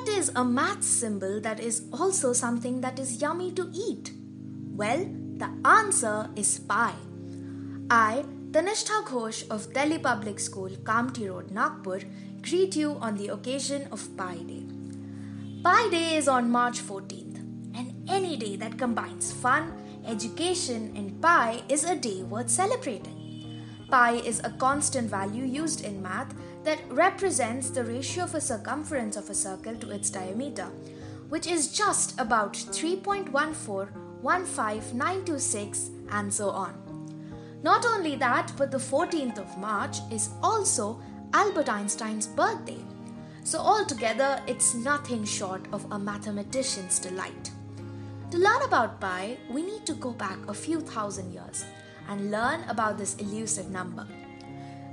what is a math symbol that is also something that is yummy to eat? Well, the answer is pi. I, Tanishtha Ghosh of Delhi Public School, Kamptee Road, Nagpur, greet you on the occasion of Pi Day. Pi Day is on March 14th, and any day that combines fun, education, and pi is a day worth celebrating. Pi is a constant value used in math that represents the ratio of a circumference of a circle to its diameter, which is just about 3.1415926 and so on. Not only that, but the 14th of March is also Albert Einstein's birthday. So, altogether, it's nothing short of a mathematician's delight. To learn about pi, we need to go back a few thousand years and learn about this elusive number.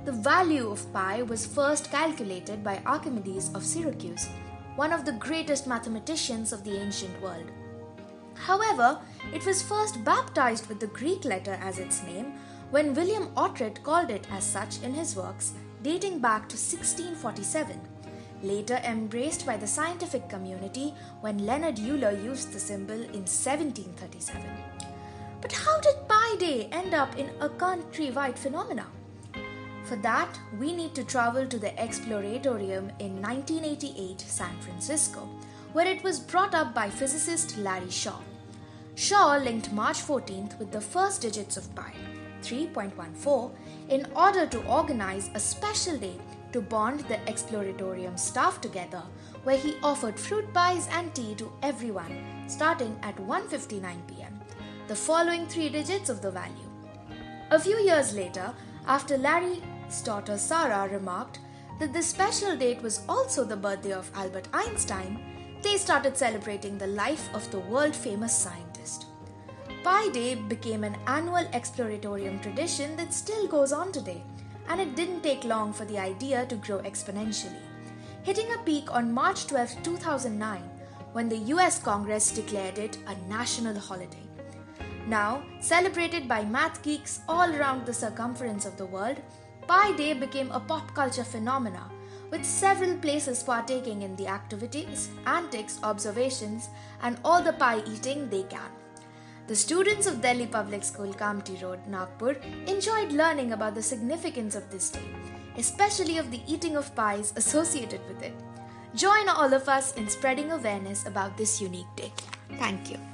The value of pi was first calculated by Archimedes of Syracuse, one of the greatest mathematicians of the ancient world. However, it was first baptized with the Greek letter as its name when William Oughtred called it as such in his works dating back to 1647, later embraced by the scientific community when Leonhard Euler used the symbol in 1737. But how did Pi Day end up in a countrywide phenomenon? For that, we need to travel to the Exploratorium in 1988 San Francisco, where it was brought up by physicist Larry Shaw. Shaw linked March 14th with the first digits of pi, 3.14, in order to organize a special day to bond the Exploratorium staff together, where he offered fruit pies and tea to everyone, starting at 1:59 p.m. The following three digits of the value. A few years later, after Larry daughter Sarah remarked that this special date was also the birthday of Albert Einstein, they started celebrating the life of the world famous scientist. Pi Day became an annual exploratorium tradition that still goes on today, and it didn't take long for the idea to grow exponentially, hitting a peak on March 12, 2009, when the US Congress declared it a national holiday. Now, celebrated by math geeks all around the circumference of the world, Pi Day became a pop culture phenomena, with several places partaking in the activities, antics, observations, and all the pie eating they can. The students of Delhi Public School, Kamptee Road, Nagpur, enjoyed learning about the significance of this day, especially of the eating of pies associated with it. Join all of us in spreading awareness about this unique day. Thank you.